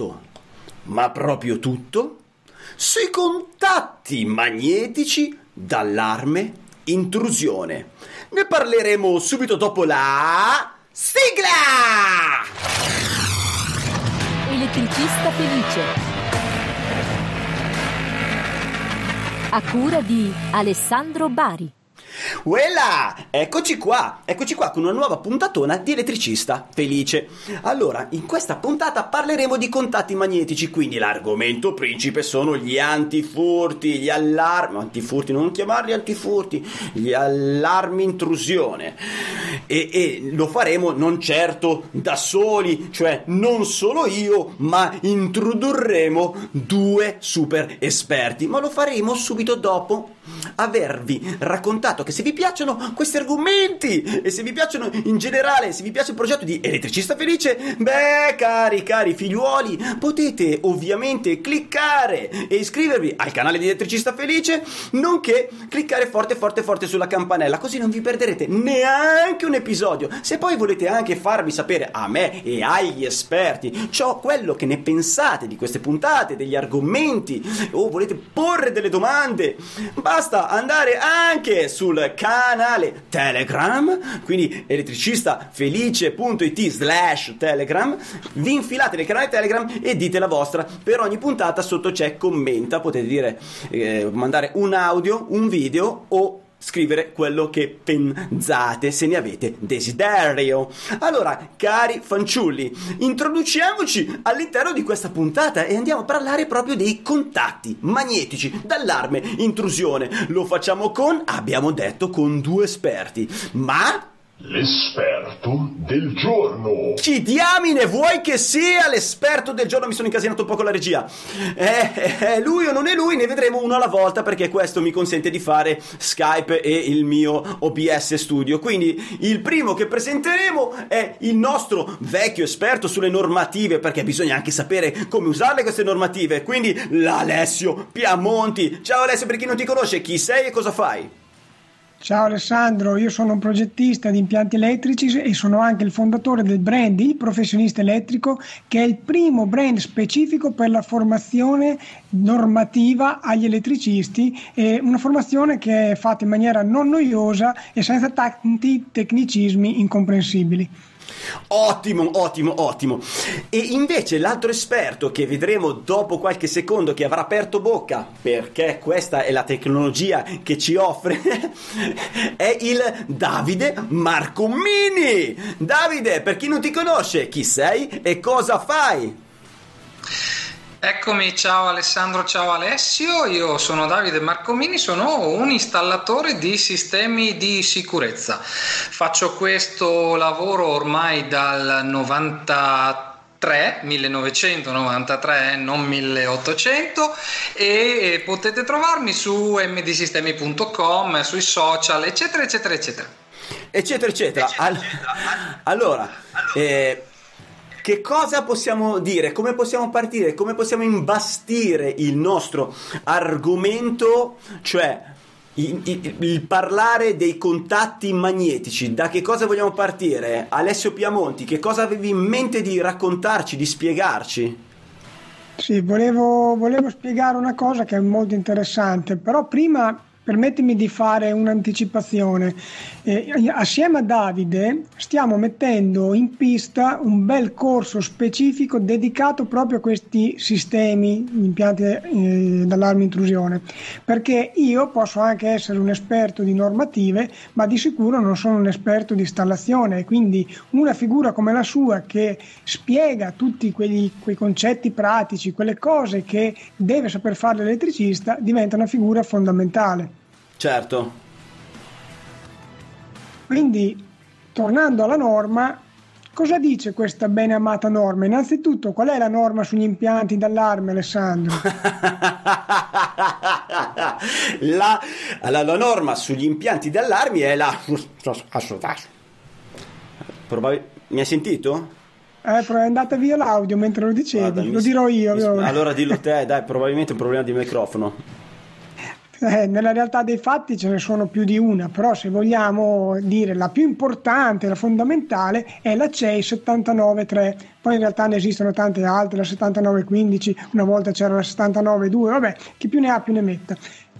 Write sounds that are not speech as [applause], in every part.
tutto, ma proprio tutto, sui contatti magnetici d'allarme intrusione. Ne parleremo subito dopo la sigla! Elettricista felice. A cura di Alessandro Bari. Uela! Eccoci qua, eccoci qua con una nuova puntatona di elettricista felice. Allora, in questa puntata parleremo di contatti magnetici, quindi l'argomento principe sono gli antifurti, gli allarmi, antifurti, non chiamarli antifurti, gli allarmi intrusione. E, e lo faremo non certo da soli, cioè non solo io, ma introdurremo due super esperti, ma lo faremo subito dopo avervi raccontato che se vi piacciono questi argomenti e se vi piacciono in generale, se vi piace il progetto di Elettricista Felice, beh, cari, cari figliuoli, potete ovviamente cliccare e iscrivervi al canale di Elettricista Felice, nonché cliccare forte, forte, forte sulla campanella, così non vi perderete neanche un episodio. Se poi volete anche farvi sapere a me e agli esperti ciò quello che ne pensate di queste puntate, degli argomenti, o volete porre delle domande, basta andare anche sul canale Telegram, quindi elettricistafelice.it slash Telegram, vi infilate nel canale Telegram e dite la vostra. Per ogni puntata sotto c'è commenta, potete dire, eh, mandare un audio, un video o scrivere quello che pensate se ne avete desiderio. Allora, cari fanciulli, introduciamoci all'interno di questa puntata e andiamo a parlare proprio dei contatti magnetici d'allarme intrusione. Lo facciamo con, abbiamo detto, con due esperti, ma L'esperto del giorno. Chi diamine vuoi che sia l'esperto del giorno? Mi sono incasinato un po' con la regia. Eh, eh, lui o non è lui, ne vedremo uno alla volta perché questo mi consente di fare Skype e il mio OBS studio. Quindi il primo che presenteremo è il nostro vecchio esperto sulle normative perché bisogna anche sapere come usarle queste normative. Quindi l'Alessio Piamonti. Ciao Alessio, per chi non ti conosce, chi sei e cosa fai? Ciao Alessandro, io sono un progettista di impianti elettrici e sono anche il fondatore del brand Il Professionista Elettrico, che è il primo brand specifico per la formazione normativa agli elettricisti, una formazione che è fatta in maniera non noiosa e senza tanti tecnicismi incomprensibili. Ottimo, ottimo, ottimo. E invece l'altro esperto che vedremo dopo qualche secondo che avrà aperto bocca, perché questa è la tecnologia che ci offre, [laughs] è il Davide Marcomini. Davide, per chi non ti conosce, chi sei e cosa fai? Eccomi, ciao Alessandro, ciao Alessio, io sono Davide Marcomini, sono un installatore di sistemi di sicurezza. Faccio questo lavoro ormai dal 93 1993, non 1800 e potete trovarmi su mdsistemi.com, sui social, eccetera, eccetera, eccetera. Eccetera, eccetera. allora, eh, che cosa possiamo dire? Come possiamo partire? Come possiamo imbastire il nostro argomento? Cioè, il, il, il, parlare dei contatti magnetici, da che cosa vogliamo partire? Alessio Piamonti, che cosa avevi in mente di raccontarci, di spiegarci? Sì, volevo, volevo spiegare una cosa che è molto interessante, però prima permettimi di fare un'anticipazione. Eh, assieme a Davide stiamo mettendo in pista un bel corso specifico dedicato proprio a questi sistemi, impianti eh, d'allarme intrusione, perché io posso anche essere un esperto di normative, ma di sicuro non sono un esperto di installazione, quindi una figura come la sua che spiega tutti quegli, quei concetti pratici, quelle cose che deve saper fare l'elettricista, diventa una figura fondamentale. Certo. Quindi, tornando alla norma, cosa dice questa bene amata norma? Innanzitutto, qual è la norma sugli impianti d'allarme, Alessandro? [laughs] la, la, la, norma sugli impianti d'allarme è la... Probabil- Mi hai sentito? Eh, è andata via l'audio mentre lo dicevi, Guarda, lo dirò io. Mi... Allora dillo [laughs] te, dai, probabilmente è un problema di microfono. Eh, nella realtà dei fatti ce ne sono più di una, però se vogliamo dire la più importante, la fondamentale, è la CEI 793 poi in realtà ne esistono tante altre, la 7915, una volta c'era la 792, vabbè, chi più ne ha più ne metta.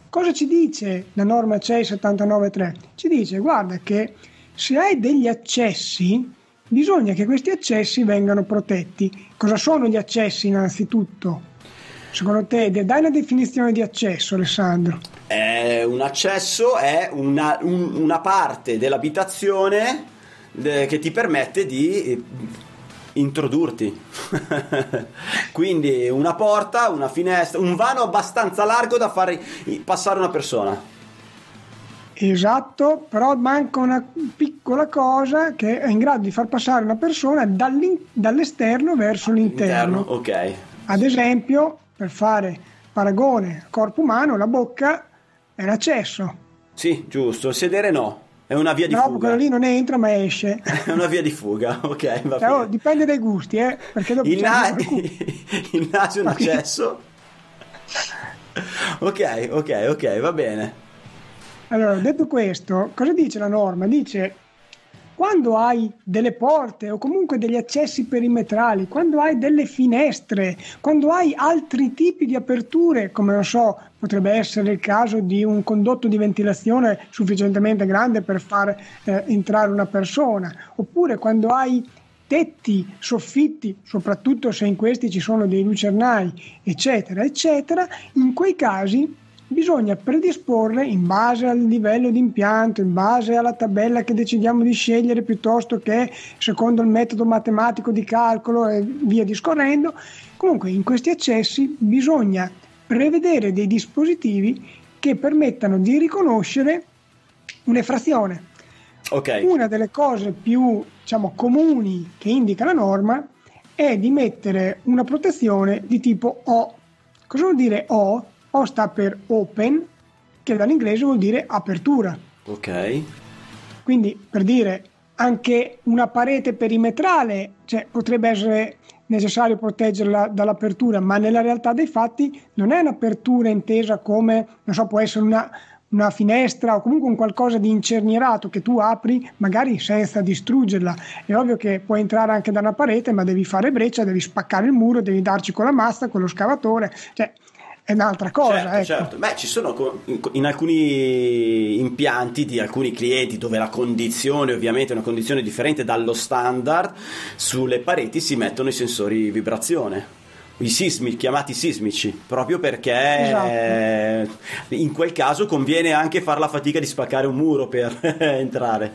Cosa ci dice la norma CEI 793? Ci dice, guarda che se hai degli accessi, bisogna che questi accessi vengano protetti. Cosa sono gli accessi innanzitutto? Secondo te, dai una definizione di accesso, Alessandro. Eh, un accesso è una, un, una parte dell'abitazione de, che ti permette di eh, introdurti. [laughs] Quindi una porta, una finestra, un vano abbastanza largo da far passare una persona. Esatto, però manca una piccola cosa che è in grado di far passare una persona dall'esterno verso l'interno. Interno, ok. Ad esempio, per fare paragone corpo umano, la bocca è l'accesso. Sì, giusto, il sedere no. È una via di no, fuga. quello lì non entra ma esce. [laughs] È una via di fuga, ok. Va cioè, oh, dipende dai gusti, eh, perché dopo Il, na- [laughs] il naso è un [laughs] accesso. ok, ok, ok, va bene. Allora, detto questo, cosa dice la norma? Dice quando hai delle porte o comunque degli accessi perimetrali, quando hai delle finestre, quando hai altri tipi di aperture, come non so, potrebbe essere il caso di un condotto di ventilazione sufficientemente grande per far eh, entrare una persona, oppure quando hai tetti, soffitti, soprattutto se in questi ci sono dei lucernai, eccetera, eccetera, in quei casi bisogna predisporre in base al livello di impianto, in base alla tabella che decidiamo di scegliere piuttosto che secondo il metodo matematico di calcolo e via discorrendo. Comunque in questi accessi bisogna prevedere dei dispositivi che permettano di riconoscere un'effrazione. Ok. Una delle cose più diciamo, comuni che indica la norma è di mettere una protezione di tipo O. Cosa vuol dire O? O sta per open, che dall'inglese vuol dire apertura. Ok. Quindi per dire anche una parete perimetrale, cioè, potrebbe essere necessario proteggerla dall'apertura, ma nella realtà dei fatti non è un'apertura intesa come, non so, può essere una, una finestra o comunque un qualcosa di incernierato che tu apri magari senza distruggerla. È ovvio che puoi entrare anche da una parete, ma devi fare breccia, devi spaccare il muro, devi darci con la massa, con lo scavatore, cioè è un'altra cosa. certo, ecco. certo. Beh, ci sono in- alcuni impianti di alcuni clienti dove la condizione ovviamente è una condizione differente dallo standard, sulle pareti si mettono i sensori vibrazione. I sismi, chiamati sismici, proprio perché Esatto. eh, in quel caso conviene anche fare la fatica di spaccare un muro per [laughs] entrare.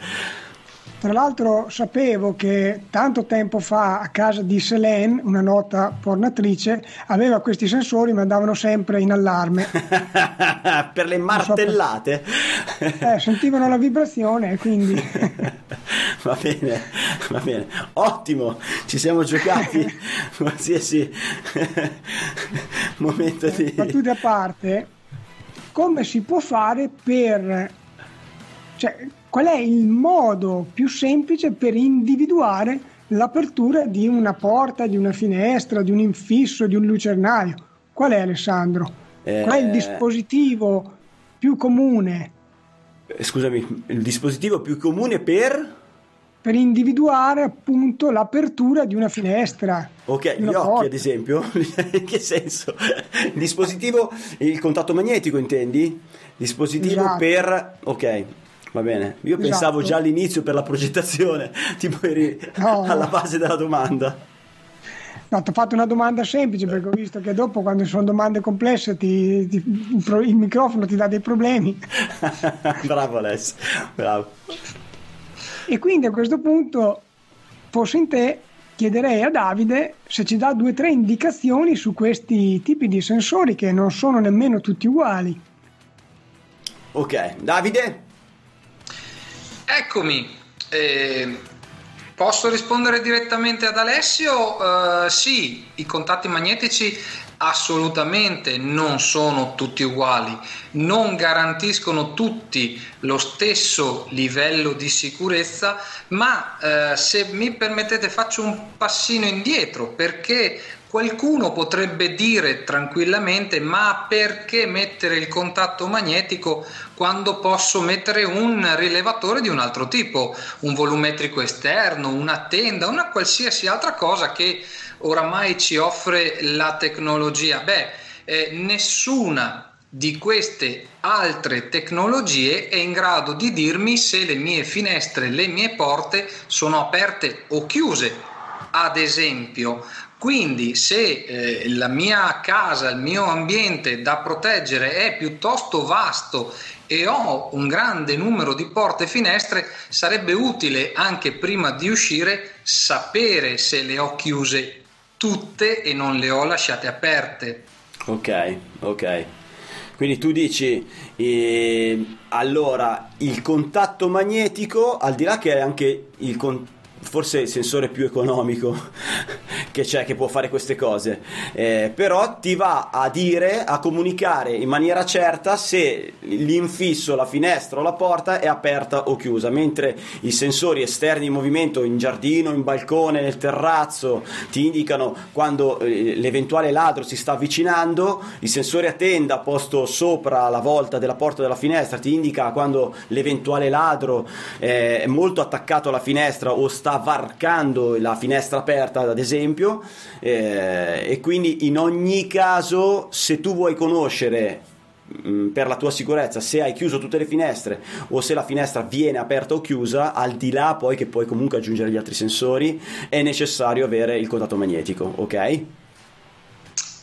Tra l'altro sapevo che tanto tempo fa a casa di Selene, una nota pornatrice, aveva questi sensori ma andavano sempre in allarme. [laughs] per le martellate. Eh, sentivano la vibrazione e quindi [laughs] va bene, va bene, ottimo, ci siamo giocati [laughs] qualsiasi momento di... battute a parte, come si può fare per... Cioè, qual è il modo più semplice per individuare l'apertura di una porta, di una finestra, di un infisso, di un lucernario? Qual è Alessandro? Qual è il Eh. dispositivo più comune Eh, Scusami, il dispositivo più comune per... per individuare appunto l'apertura di una finestra? Ok, di gli una occhi porta? ad esempio, [laughs] in che senso? Dispositivo, il contatto magnetico intendi? Dispositivo Esatto. per... Ok, va bene. Io Esatto. pensavo già all'inizio per la progettazione, [laughs] tipo eri No, [laughs] alla base della domanda. No, ti ho fatto una domanda semplice perché ho visto che dopo quando sono domande complesse ti- ti- il microfono ti dà dei problemi. [laughs] Bravo Alessio, bravo. E quindi a questo punto, fossi in te, chiederei a Davide se ci dà due o tre indicazioni su questi tipi di sensori che non sono nemmeno tutti uguali. Ok, Davide? Eccomi, eh, posso rispondere direttamente ad Alessio? Eh, sì, i contatti magnetici assolutamente non sono tutti uguali, non garantiscono tutti lo stesso livello di sicurezza, ma eh, se mi permettete faccio un passino indietro perché Qualcuno potrebbe dire tranquillamente ma perché mettere il contatto magnetico quando posso mettere un rilevatore di un altro tipo, un volumetrico esterno, una tenda, una qualsiasi altra cosa che oramai ci offre la tecnologia? Beh, eh, nessuna di queste altre tecnologie è in grado di dirmi se le mie finestre, le mie porte sono aperte o chiuse. Ad esempio, quindi se eh, la mia casa, il mio ambiente da proteggere è piuttosto vasto e ho un grande numero di porte e finestre, sarebbe utile anche prima di uscire sapere se le ho chiuse tutte e non le ho lasciate aperte. Ok, ok. Quindi tu dici, eh, allora, il contatto magnetico, al di là che è anche il contatto forse il sensore più economico [laughs] che c'è che può fare queste cose. Eh, però ti va a dire a comunicare in maniera certa se l'infisso la finestra o la porta è aperta o chiusa mentre i sensori esterni in movimento in giardino in balcone nel terrazzo ti indicano quando eh, l'eventuale ladro si sta avvicinando il sensore a tenda posto sopra la volta della porta della finestra ti indica quando l'eventuale ladro eh, è molto attaccato alla finestra o sta varcando la finestra aperta, ad esempio, eh, e quindi in ogni caso, se tu vuoi conoscere mm, per la tua sicurezza se hai chiuso tutte le finestre o se la finestra viene aperta o chiusa al di là poi che puoi comunque aggiungere gli altri sensori è necessario avere il contatto magnetico ok?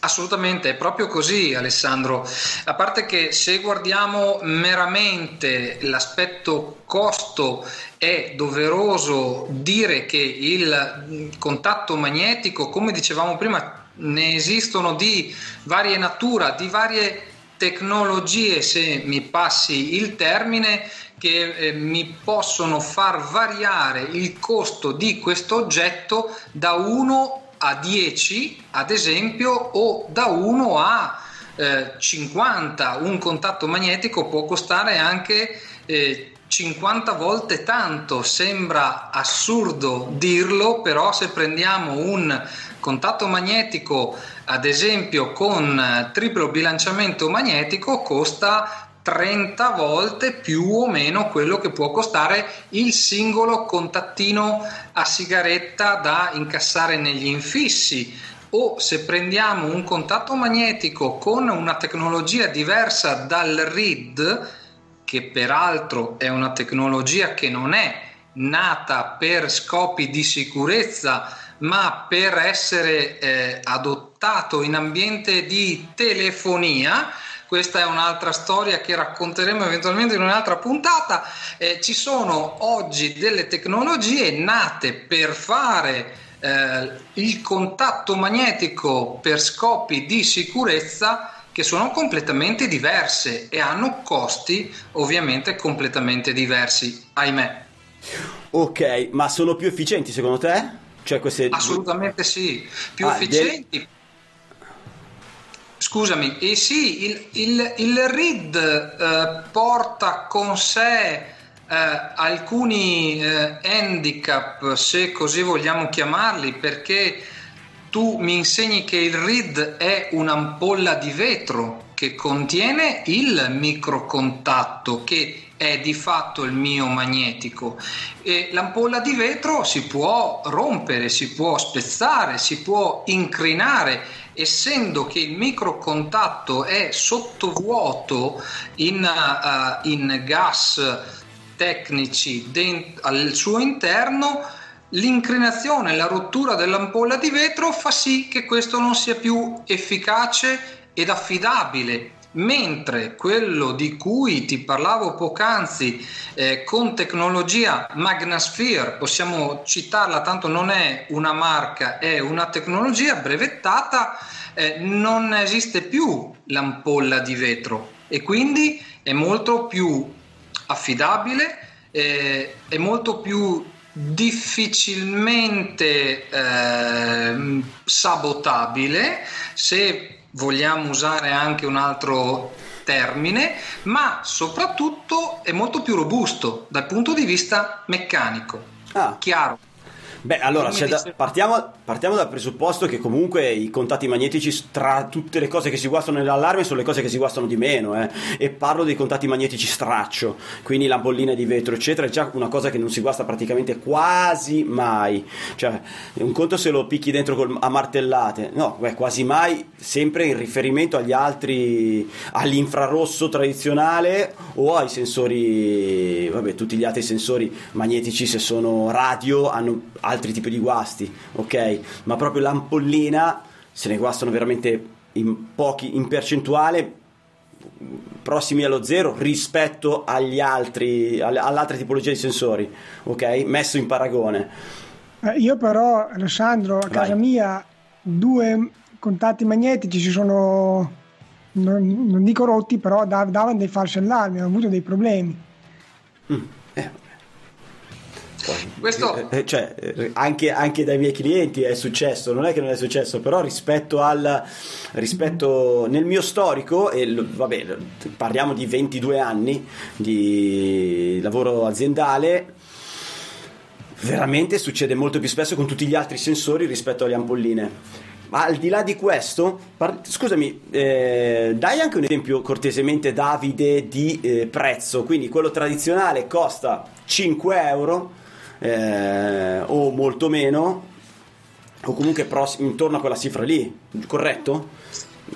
Assolutamente, è proprio così Alessandro. A parte che se guardiamo meramente l'aspetto costo, è doveroso dire che il contatto magnetico, come dicevamo prima, ne esistono di varie natura, di varie tecnologie, se mi passi il termine, che eh, mi possono far variare il costo di questo oggetto da 1 a 10 ad esempio o da 1 a eh, 50 un contatto magnetico può costare anche eh, 50 volte tanto. Sembra assurdo dirlo però se prendiamo un contatto magnetico ad esempio con triplo bilanciamento magnetico costa 30 volte più o meno quello che può costare il singolo contattino a sigaretta da incassare negli infissi. O se prendiamo un contatto magnetico con una tecnologia diversa dal RID che peraltro è una tecnologia che non è nata per scopi di sicurezza ma per essere eh, adottato in ambiente di telefonia questa è un'altra storia che racconteremo eventualmente in un'altra puntata. Eh, ci sono oggi delle tecnologie nate per fare eh, il contatto magnetico per scopi di sicurezza che sono completamente diverse e hanno costi ovviamente completamente diversi, ahimè. Ok, ma sono più efficienti secondo te? Cioè queste... Assolutamente sì, più ah, efficienti. Del Scusami, eh sì, il, il, il RID eh, porta con sé eh, alcuni eh, handicap, se così vogliamo chiamarli, perché tu mi insegni che il RID è un'ampolla di vetro che contiene il microcontatto che è di fatto il mio magnetico. E l'ampolla di vetro si può rompere, si può spezzare, si può incrinare. Essendo che il microcontatto è sottovuoto in, uh, in gas tecnici dent- al suo interno, l'inclinazione, la rottura dell'ampolla di vetro fa sì che questo non sia più efficace ed affidabile mentre quello di cui ti parlavo poc'anzi eh, con tecnologia Magnasphere, possiamo citarla, tanto non è una marca, è una tecnologia brevettata, eh, non esiste più l'ampolla di vetro e quindi è molto più affidabile, eh, è molto più difficilmente eh, sabotabile se vogliamo usare anche un altro termine, ma soprattutto è molto più robusto dal punto di vista meccanico. Ah. Chiaro. Beh, allora da- partiamo, partiamo dal presupposto che comunque i contatti magnetici, tra tutte le cose che si guastano nell'allarme, sono le cose che si guastano di meno. eh. E parlo dei contatti magnetici straccio, quindi l'ampollina di vetro, eccetera, è già una cosa che non si guasta praticamente quasi mai. Cioè, un conto se lo picchi dentro col- a martellate, no, beh, quasi mai, sempre in riferimento agli altri, all'infrarosso tradizionale o ai sensori, vabbè, tutti gli altri sensori magnetici, se sono radio, hanno altri tipi di guasti, ok? Ma proprio l'ampollina se ne guastano veramente in pochi, in percentuale prossimi allo zero rispetto agli altri, all'altra tipologia di sensori, ok? Messo in paragone. Eh, Io però, Alessandro, a casa Vai. mia due contatti magnetici si sono, non, non dico rotti, però da- davano dei falsi allarmi, hanno avuto dei problemi. Mm, Questo- eh, cioè, eh, anche, anche dai miei clienti è successo, non è che non è successo, però rispetto al rispetto nel mio storico, e vabbè, parliamo di 22 anni di lavoro aziendale, veramente succede molto più spesso con tutti gli altri sensori rispetto alle ampolline. Ma al di là di questo, par- scusami, eh, dai anche un esempio cortesemente, Davide, di eh, prezzo. Quindi quello tradizionale costa 5 euro eh, o molto meno, o comunque pross- intorno a quella cifra lì, corretto?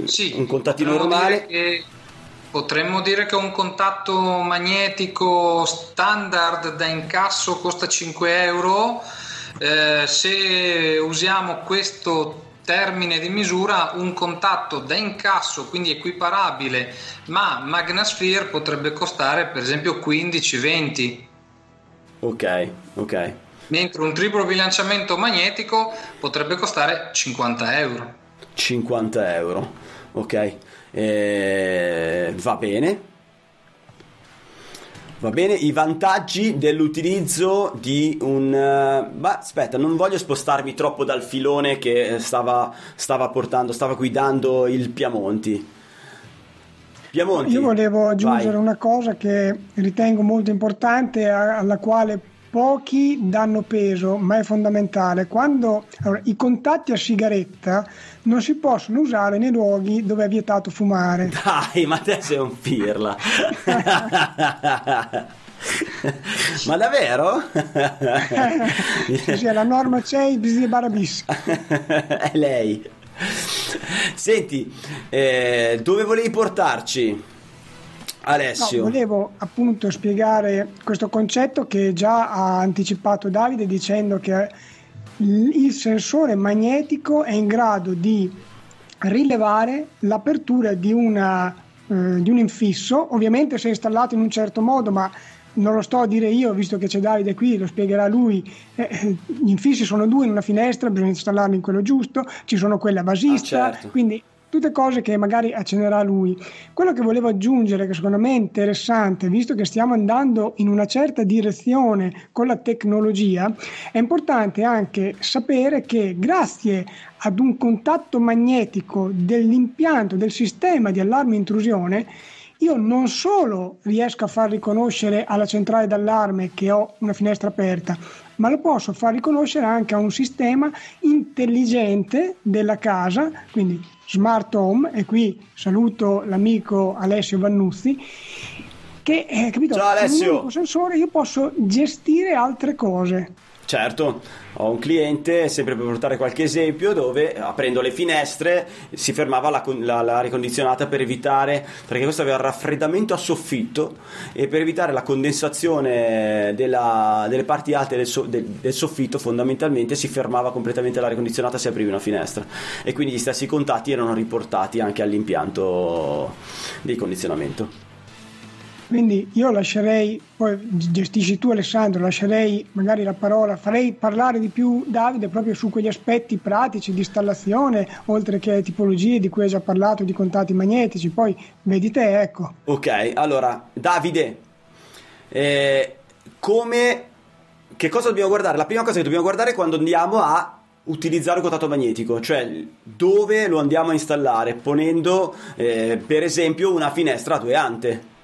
Sì, un contattino normale. dire potremmo dire che un contatto magnetico standard da incasso costa 5 euro. Eh, se usiamo questo termine di misura, un contatto da incasso, quindi equiparabile, ma Magnasphere potrebbe costare per esempio 15-20. Ok, ok. Mentre un triplo bilanciamento magnetico potrebbe costare 50 euro. 50 euro, ok. Eh, va bene. Va bene, i vantaggi dell'utilizzo di un... eh, Ma aspetta, non voglio spostarmi troppo dal filone che stava, stava portando, stava guidando il Piamonti. Piamonti. Io volevo aggiungere vai. una cosa che ritengo molto importante, alla quale pochi danno peso, ma è fondamentale. Quando allora, i contatti a sigaretta non si possono usare nei luoghi dove è vietato fumare. Dai, ma te sei un pirla. [laughs] ma davvero? Sì, la norma c'è, bisogna barabis. è lei. [laughs] Senti, eh, dove volevi portarci? No, Alessio. volevo appunto spiegare questo concetto che già ha anticipato Davide dicendo che il sensore magnetico è in grado di rilevare l'apertura di, una, eh, di un infisso, ovviamente se installato in un certo modo, ma non lo sto a dire io, visto che c'è Davide qui, lo spiegherà lui. Eh, gli infissi sono due in una finestra, bisogna installarli in quello giusto, ci sono quelle a basista, Ah, certo. quindi tutte cose che magari accennerà lui. Quello che volevo aggiungere, che secondo me è interessante, visto che stiamo andando in una certa direzione con la tecnologia, è importante anche sapere che grazie ad un contatto magnetico dell'impianto, del sistema di allarme intrusione, io non solo riesco a far riconoscere alla centrale d'allarme che ho una finestra aperta, ma lo posso far riconoscere anche a un sistema intelligente della casa, quindi smart home, e qui saluto l'amico Alessio Vannuzzi, che eh, capito, Ciao, Alessio. con un sensore io posso gestire altre cose. Certo, ho un cliente, sempre per portare qualche esempio, dove aprendo le finestre si fermava l'aria condizionata per evitare, perché questo aveva il raffreddamento a soffitto e per evitare la condensazione della- delle parti alte del, so- del- del soffitto fondamentalmente si fermava completamente l'aria condizionata se aprivi una finestra e quindi gli stessi contatti erano riportati anche all'impianto di condizionamento. Quindi io lascerei, poi gestisci tu Alessandro, lascerei magari la parola, farei parlare di più Davide proprio su quegli aspetti pratici di installazione, oltre che tipologie di cui hai già parlato, di contatti magnetici, poi vedi te, ecco. Ok, allora, Davide, eh, come, che cosa dobbiamo guardare? La prima cosa che dobbiamo guardare quando andiamo a utilizzare un contatto magnetico, cioè dove lo andiamo a installare, ponendo eh, per esempio una finestra a due ante.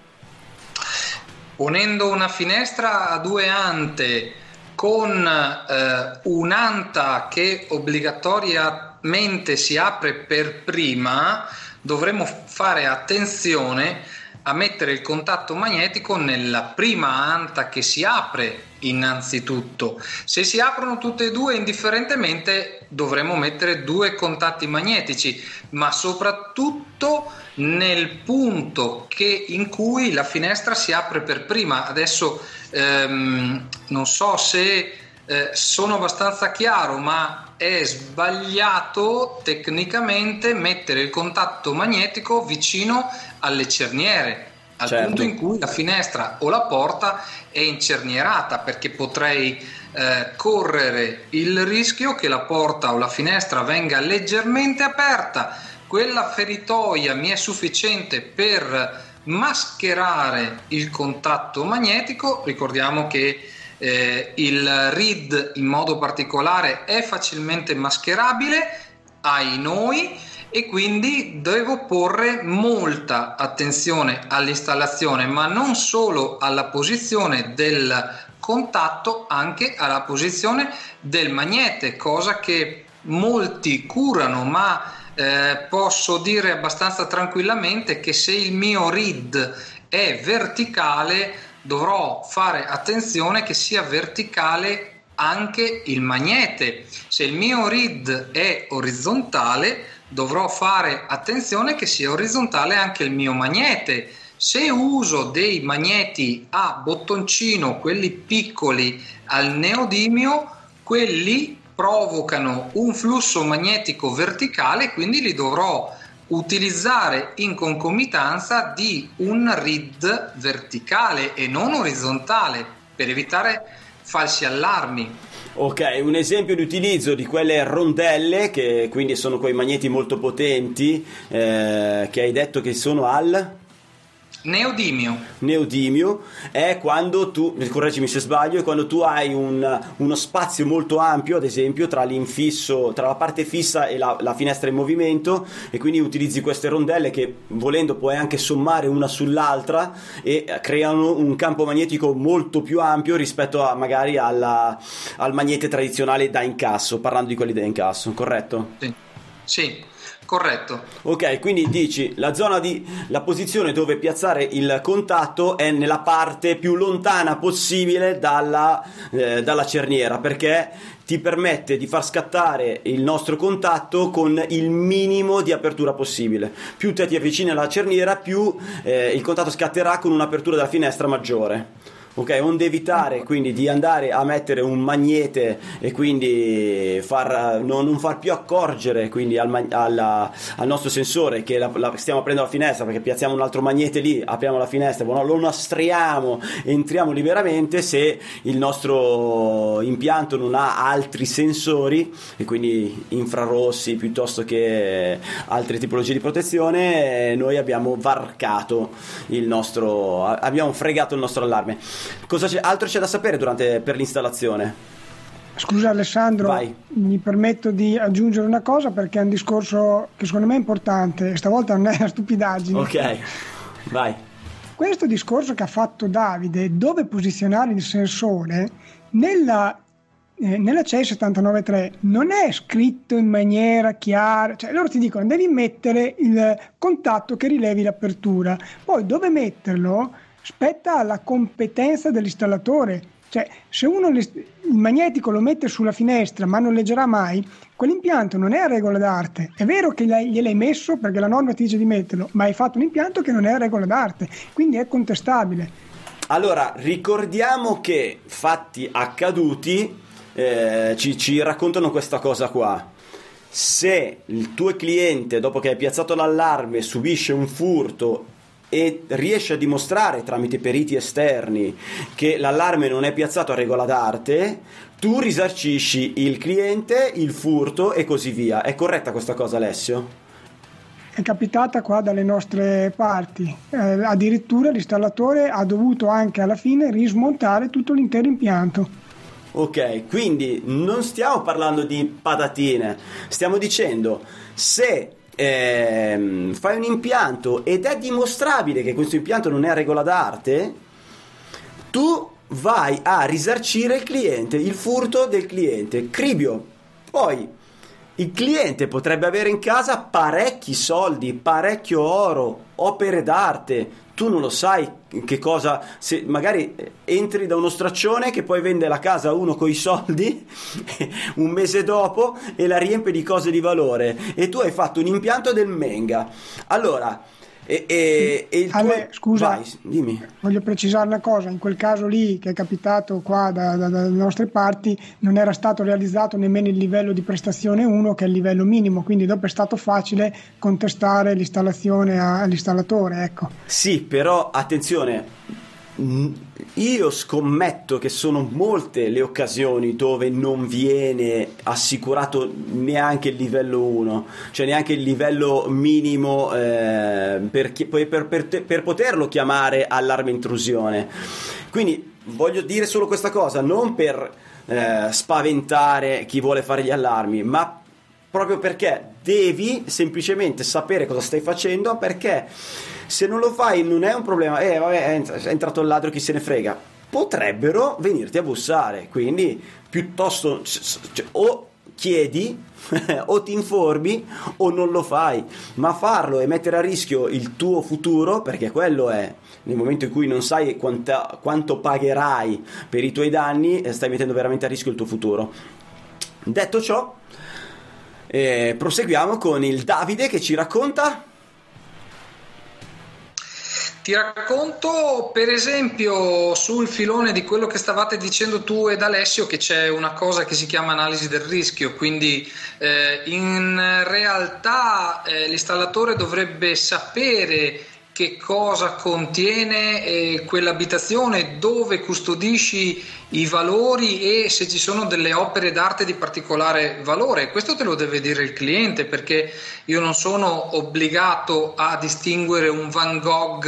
Ponendo una finestra a due ante con eh, un'anta che obbligatoriamente si apre per prima, dovremo fare attenzione a mettere il contatto magnetico nella prima anta che si apre innanzitutto. Se si aprono tutte e due indifferentemente dovremo mettere due contatti magnetici, ma soprattutto nel punto che, in cui la finestra si apre per prima. Adesso ehm, non so se eh, sono abbastanza chiaro, ma è sbagliato tecnicamente mettere il contatto magnetico vicino alle cerniere, al certo. punto in cui la finestra o la porta è incernierata, perché potrei eh, correre il rischio che la porta o la finestra venga leggermente aperta. Quella feritoia mi è sufficiente per mascherare il contatto magnetico. Ricordiamo che eh, il read in modo particolare è facilmente mascherabile ai noi e quindi devo porre molta attenzione all'installazione, ma non solo alla posizione del contatto, anche alla posizione del magnete, cosa che molti curano, ma eh, posso dire abbastanza tranquillamente che se il mio read è verticale dovrò fare attenzione che sia verticale anche il magnete. Se il mio read è orizzontale, dovrò fare attenzione che sia orizzontale anche il mio magnete. Se uso dei magneti a bottoncino, quelli piccoli al neodimio, quelli provocano un flusso magnetico verticale, quindi li dovrò utilizzare in concomitanza di un read verticale e non orizzontale per evitare falsi allarmi. Ok, un esempio di utilizzo di quelle rondelle, che quindi sono quei magneti molto potenti, eh, che hai detto che sono al Neodimio. Neodimio è quando tu, correggimi se sbaglio, è quando tu hai un, uno spazio molto ampio, ad esempio, tra l'infisso, tra la parte fissa e la, la, finestra in movimento e quindi utilizzi queste rondelle che volendo puoi anche sommare una sull'altra e creano un campo magnetico molto più ampio rispetto a magari alla, al magnete tradizionale da incasso, parlando di quelli da incasso, corretto? Sì. Sì, Corretto. Ok, quindi dici la zona di la posizione dove piazzare il contatto è nella parte più lontana possibile dalla, eh, dalla cerniera perché ti permette di far scattare il nostro contatto con il minimo di apertura possibile. Più te ti avvicini alla cerniera, più eh, il contatto scatterà con un'apertura della finestra maggiore ok? Onde evitare quindi di andare a mettere un magnete e quindi far, non, non, far più accorgere quindi al, alla, al nostro sensore che la, la, stiamo aprendo la finestra perché piazziamo un altro magnete lì, apriamo la finestra, bueno, lo nastriamo, entriamo liberamente se il nostro impianto non ha altri sensori e quindi infrarossi piuttosto che altre tipologie di protezione, noi abbiamo varcato il nostro, abbiamo fregato il nostro allarme. Cosa c'è, altro c'è da sapere durante, per l'installazione? Scusa Alessandro, Vai. mi permetto di aggiungere una cosa perché è un discorso che secondo me è importante, stavolta non è una stupidaggine. Ok, vai. Questo discorso che ha fatto Davide, dove posizionare il sensore, nella, eh, nella CEI 793 non è scritto in maniera chiara, cioè loro ti dicono devi mettere il contatto che rilevi l'apertura, poi dove metterlo spetta alla competenza dell'installatore. Cioè, se uno il magnetico lo mette sulla finestra ma non leggerà mai, quell'impianto non è a regola d'arte. È vero che gliel'hai messo perché la norma ti dice di metterlo, ma hai fatto un impianto che non è a regola d'arte, quindi è contestabile. Allora, ricordiamo che fatti accaduti eh, ci, ci raccontano questa cosa qua se il tuo cliente dopo che hai piazzato l'allarme subisce un furto e riesce a dimostrare tramite periti esterni che l'allarme non è piazzato a regola d'arte, tu risarcisci il cliente, il furto e così via. È corretta questa cosa, Alessio? È capitata qua dalle nostre parti, eh, addirittura l'installatore ha dovuto anche alla fine rismontare tutto l'intero impianto. Ok, quindi non stiamo parlando di patatine, stiamo dicendo se ehm, fai un impianto ed è dimostrabile che questo impianto non è a regola d'arte, tu vai a risarcire il cliente, il furto del cliente. Cribio, poi il cliente potrebbe avere in casa parecchi soldi, parecchio oro, opere d'arte. Tu non lo sai che cosa, se magari entri da uno straccione che poi vende la casa a uno con i soldi [laughs] un mese dopo e la riempie di cose di valore e tu hai fatto un impianto del Menga. Allora, e, e, e il Ale, tuo... scusa, Vai, dimmi. voglio precisare una cosa, in quel caso lì che è capitato qua da, da- dalle nostre parti non era stato realizzato nemmeno il livello di prestazione 1 che è il livello minimo, quindi dopo è stato facile contestare l'installazione all'installatore. Ecco. Sì, però attenzione, io scommetto che sono molte le occasioni dove non viene assicurato neanche il livello 1, cioè neanche il livello minimo eh, per- per- per- per poterlo chiamare allarme intrusione. Quindi voglio dire solo questa cosa, non per eh, spaventare chi vuole fare gli allarmi, ma proprio perché devi semplicemente sapere cosa stai facendo perché se non lo fai non è un problema. Eh vabbè è ent- è entrato il ladro chi se ne frega. Potrebbero venirti a bussare quindi piuttosto cioè, o chiedi [laughs] o ti informi o non lo fai. Ma farlo e mettere a rischio il tuo futuro perché quello è nel momento in cui non sai quanta- quanto pagherai per i tuoi danni eh, stai mettendo veramente a rischio il tuo futuro. Detto ciò eh, proseguiamo con il Davide che ci racconta. Ti racconto per esempio sul filone di quello che stavate dicendo tu ed Alessio che c'è una cosa che si chiama analisi del rischio, quindi eh, in realtà eh, l'installatore dovrebbe sapere che cosa contiene eh, quell'abitazione, dove custodisci i valori e se ci sono delle opere d'arte di particolare valore. Questo te lo deve dire il cliente perché io non sono obbligato a distinguere un Van Gogh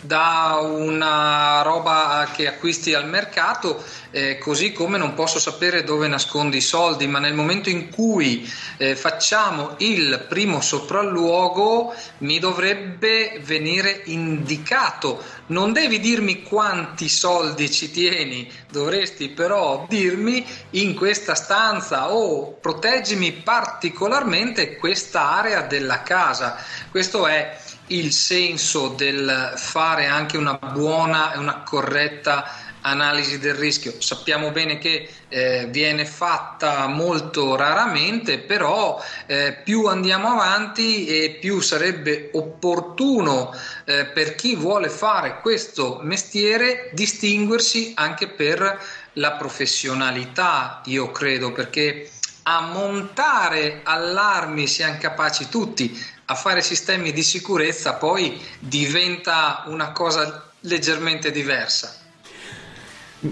da una roba che acquisti al mercato, eh, così come non posso sapere dove nascondi i soldi, ma nel momento in cui eh, facciamo il primo sopralluogo mi dovrebbe venire indicato. Non devi dirmi quanti soldi ci tieni, dovresti però dirmi in questa stanza o proteggimi particolarmente questa area della casa. Questo è il senso del fare anche una buona e una corretta analisi del rischio. Sappiamo bene che eh, viene fatta molto raramente, però eh, più andiamo avanti e più sarebbe opportuno eh, per chi vuole fare questo mestiere distinguersi anche per la professionalità, io credo, perché a montare allarmi siamo capaci tutti, a fare sistemi di sicurezza poi diventa una cosa leggermente diversa.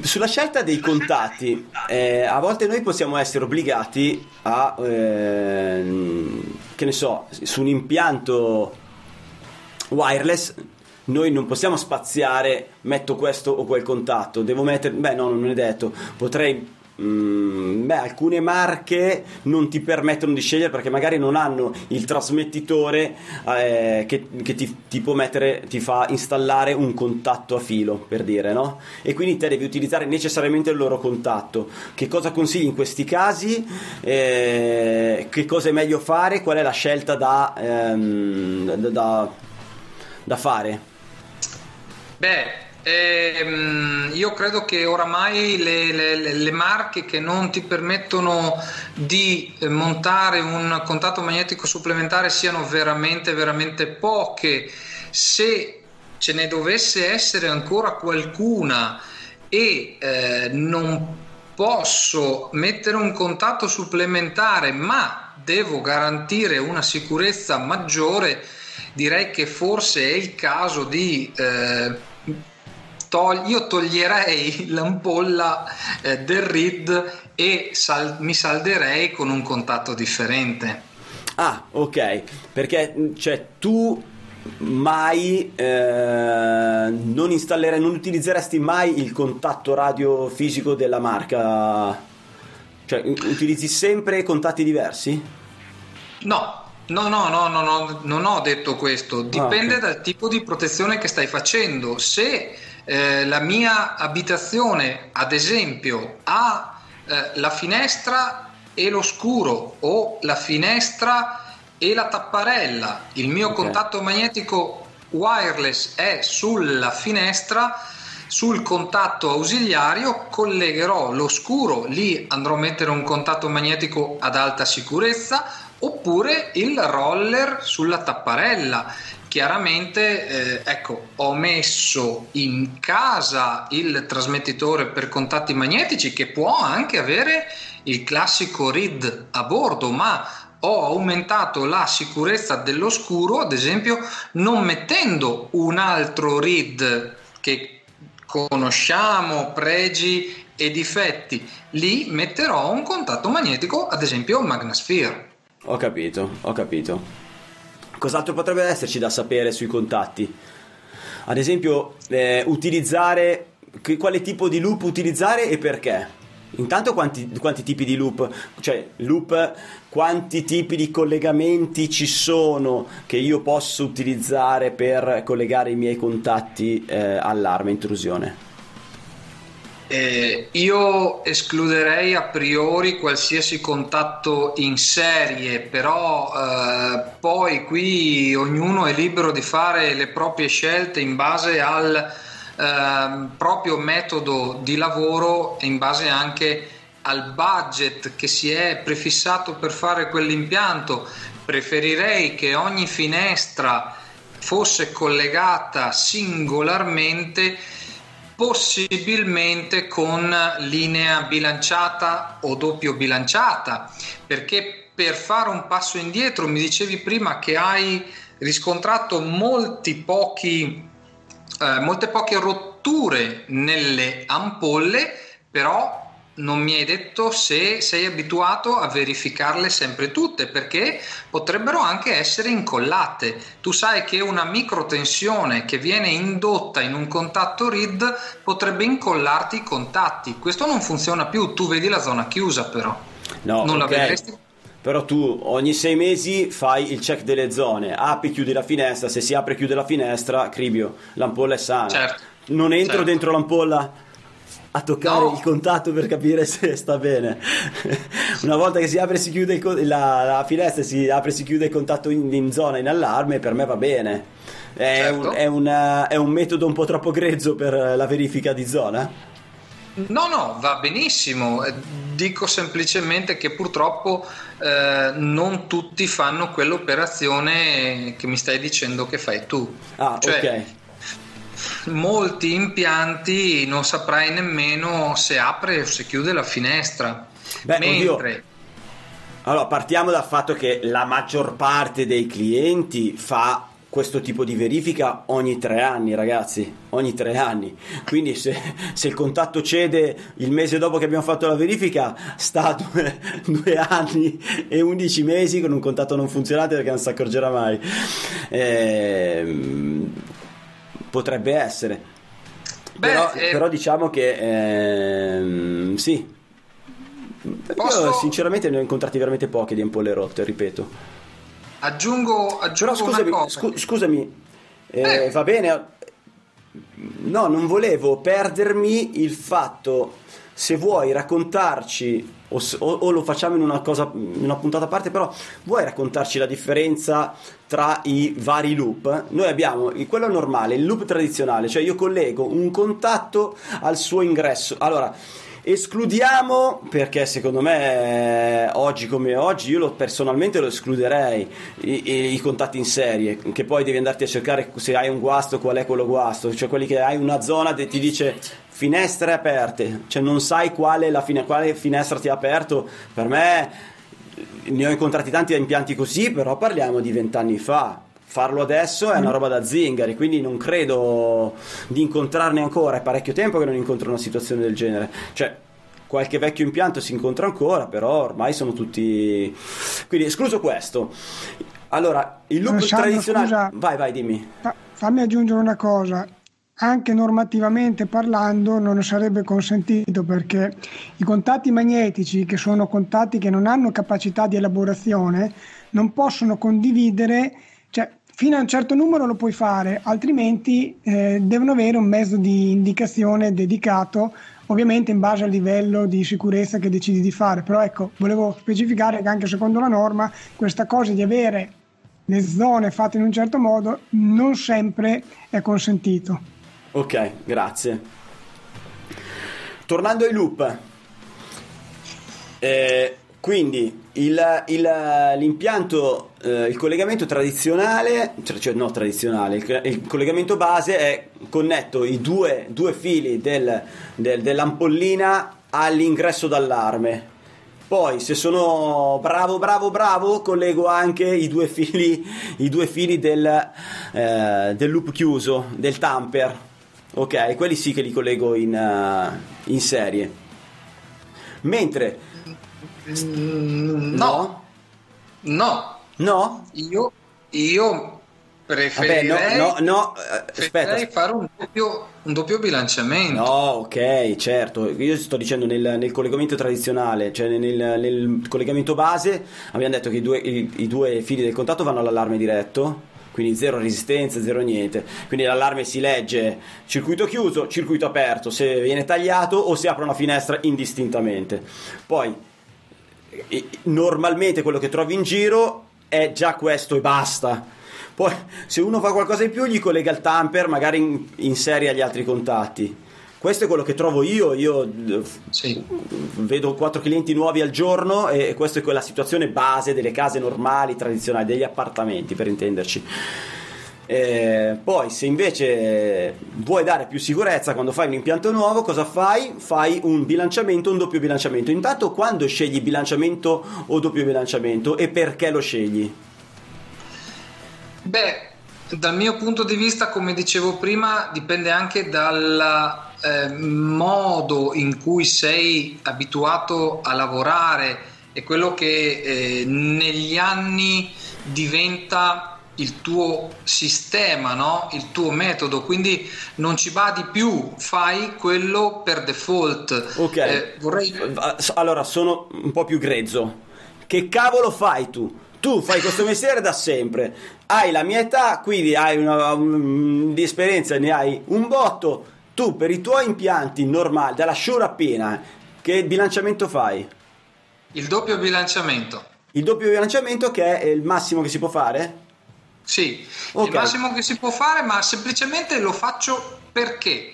Sulla scelta dei contatti, eh, a volte noi possiamo essere obbligati a, ehm, che ne so, su un impianto wireless, noi non possiamo spaziare, metto questo o quel contatto, devo mettere, beh no, non è detto, potrei Mm, beh, alcune marche non ti permettono di scegliere perché magari non hanno il trasmettitore eh, che, che ti, ti può mettere, ti fa installare un contatto a filo per dire, no? E quindi te devi utilizzare necessariamente il loro contatto. Che cosa consigli in questi casi? Eh, che cosa è meglio fare? Qual è la scelta da, ehm, da, da, da fare? Beh, ehm, io credo che oramai le, le- le marche che non ti permettono di eh, montare un contatto magnetico supplementare siano veramente, veramente poche. Se ce ne dovesse essere ancora qualcuna e eh, non posso mettere un contatto supplementare, ma devo garantire una sicurezza maggiore, direi che forse è il caso di eh, tog- io toglierei l'ampolla eh, del RID e sal- mi salderei con un contatto differente. Ah, ok, perché cioè, tu mai eh, non installerai, non utilizzeresti mai il contatto radio fisico della marca? Cioè, utilizzi sempre contatti diversi? No. No, no, no, no, no, non ho detto questo. Dipende ok. dal tipo di protezione che stai facendo. Se eh, la mia abitazione, ad esempio, ha eh, la finestra e l'oscuro o la finestra e la tapparella, il mio Ok. contatto magnetico wireless è sulla finestra, sul contatto ausiliario collegherò l'oscuro, lì andrò a mettere un contatto magnetico ad alta sicurezza oppure il roller sulla tapparella. Chiaramente, eh, ecco, ho messo in casa il trasmettitore per contatti magnetici che può anche avere il classico RID a bordo, ma ho aumentato la sicurezza dell'oscuro, ad esempio, non mettendo un altro RID che conosciamo, pregi e difetti. Lì metterò un contatto magnetico, ad esempio Magnasphere. Ho capito, ho capito. Cos'altro potrebbe esserci da sapere sui contatti? Ad esempio, eh, utilizzare che- quale tipo di loop utilizzare e perché? Intanto quanti, quanti tipi di loop, cioè loop, quanti tipi di collegamenti ci sono che io posso utilizzare per collegare i miei contatti eh, all'arma intrusione? Eh, io escluderei a priori qualsiasi contatto in serie, però eh, poi qui ognuno è libero di fare le proprie scelte in base al ehm, proprio metodo di lavoro e in base anche al budget che si è prefissato per fare quell'impianto. Preferirei che ogni finestra fosse collegata singolarmente possibilmente con linea bilanciata o doppio bilanciata perché per fare un passo indietro mi dicevi prima che hai riscontrato molti pochi eh, molte poche rotture nelle ampolle però non mi hai detto se sei abituato a verificarle sempre tutte perché potrebbero anche essere incollate. Tu sai che una microtensione che viene indotta in un contatto RID potrebbe incollarti i contatti. Questo non funziona più, tu vedi la zona chiusa però. No, non la ok. vedresti? Però tu ogni sei mesi fai il check delle zone, apri, chiudi la finestra, se si apre e chiude la finestra, cribio, l'ampolla è sana. Certo. Non entro Certo. dentro l'ampolla a toccare No. il contatto per capire [laughs] se sta bene. Una volta che si apre e si chiude il la, la finestra, e si apre e si chiude il contatto in, in zona in allarme, per me va bene. È, Certo. un, è una- è un metodo un po' troppo grezzo per la verifica di zona? No, no, va benissimo. Dico semplicemente che purtroppo eh, non tutti fanno quell'operazione che mi stai dicendo che fai tu. Ah, Cioè, ok. Molti impianti non saprai nemmeno se apre o se chiude la finestra. Beh, oddio. mentre Allora, partiamo dal fatto che la maggior parte dei clienti fa questo tipo di verifica ogni tre anni, ragazzi, ogni tre anni. Quindi se, se il contatto cede il mese dopo che abbiamo fatto la verifica, sta due, [laughs] due anni e 11 mesi con un contatto non funzionante perché non si accorgerà mai. Ehm, potrebbe essere. Beh, però, eh, però diciamo che ehm, sì. Posso- Io sinceramente ne ho incontrati veramente pochi di ampolle rotte, ripeto. aggiungo, aggiungo Però scusami, scu- scusami eh, Eh. va bene. No, non volevo perdermi il fatto. Se vuoi raccontarci, o, o- lo facciamo in una, cosa, in una puntata a parte, però vuoi raccontarci la differenza tra i vari loop? Noi abbiamo quello normale, il loop tradizionale, cioè io collego un contatto al suo ingresso. Allora, escludiamo, perché secondo me oggi come oggi io lo- personalmente lo escluderei, i- i contatti in serie, che poi devi andarti a cercare se hai un guasto qual è quello guasto, cioè quelli che hai una zona che ti dice finestre aperte, cioè non sai quale, la fine- quale finestra ti ha aperto, per me ne ho incontrati tanti impianti così, però parliamo di vent'anni fa. Farlo adesso è una roba da zingari, quindi non credo di incontrarne ancora. È parecchio tempo che non incontro una situazione del genere. Cioè, qualche vecchio impianto si incontra ancora, però ormai sono tutti. Quindi, escluso questo. Allora, il loop Alessandro, tradizionale. scusa. Vai, vai, dimmi. Fa- Fammi aggiungere una cosa. Anche normativamente parlando non sarebbe consentito perché i contatti magnetici, che sono contatti che non hanno capacità di elaborazione, non possono condividere, cioè fino a un certo numero lo puoi fare, altrimenti eh, devono avere un mezzo di indicazione dedicato, ovviamente in base al livello di sicurezza che decidi di fare. Però ecco, volevo specificare che anche secondo la norma questa cosa di avere le zone fatte in un certo modo non sempre è consentito. Ok, grazie. Tornando ai loop, eh, quindi il, il, l'impianto, eh, il collegamento tradizionale, cioè, cioè no tradizionale, il, il, collegamento base è connetto i due, due fili del, del, dell'ampollina all'ingresso d'allarme. Poi, se sono bravo, bravo, bravo, collego anche i due fili, i due fili del, eh, del loop chiuso, del tamper. Ok, quelli sì che li collego in, uh, in serie. Mentre Mm, no. No. No? Io, io preferirei, Vabbè, no, no, no, eh, preferirei fare un doppio, un doppio, bilanciamento. No, ok, certo. Io sto dicendo nel, nel collegamento tradizionale, cioè nel, nel, collegamento base, abbiamo detto che i due, i, i due fili del contatto vanno all'allarme diretto quindi zero resistenza, zero niente. Quindi l'allarme si legge circuito chiuso, circuito aperto, se viene tagliato o si apre una finestra indistintamente. Poi normalmente quello che trovi in giro è già questo e basta. Poi se uno fa qualcosa in più gli collega il tamper magari in, in serie agli altri contatti. Questo è quello che trovo io, io sì. vedo quattro clienti nuovi al giorno e questa è quella situazione base delle case normali, tradizionali, degli appartamenti per intenderci. Eh, poi, se invece vuoi dare più sicurezza quando fai un impianto nuovo, cosa fai? Fai un bilanciamento, un doppio bilanciamento. Intanto, quando scegli bilanciamento o doppio bilanciamento e perché lo scegli? Beh, dal mio punto di vista, come dicevo prima, dipende anche dal eh, modo in cui sei abituato a lavorare e quello che eh, negli anni diventa il tuo sistema, no? il tuo metodo, quindi non ci badi più, fai quello per default. Ok, eh, vorrei... allora sono un po' più grezzo. Che cavolo fai tu? Tu fai questo [laughs] mestiere da sempre, hai la mia età, quindi hai una, un, di esperienza, ne hai un botto. Tu per i tuoi impianti normali, dalla sciura appena, che bilanciamento fai? Il doppio bilanciamento. Il doppio bilanciamento che è il massimo che si può fare? Sì, okay. il massimo che si può fare, ma semplicemente lo faccio perché?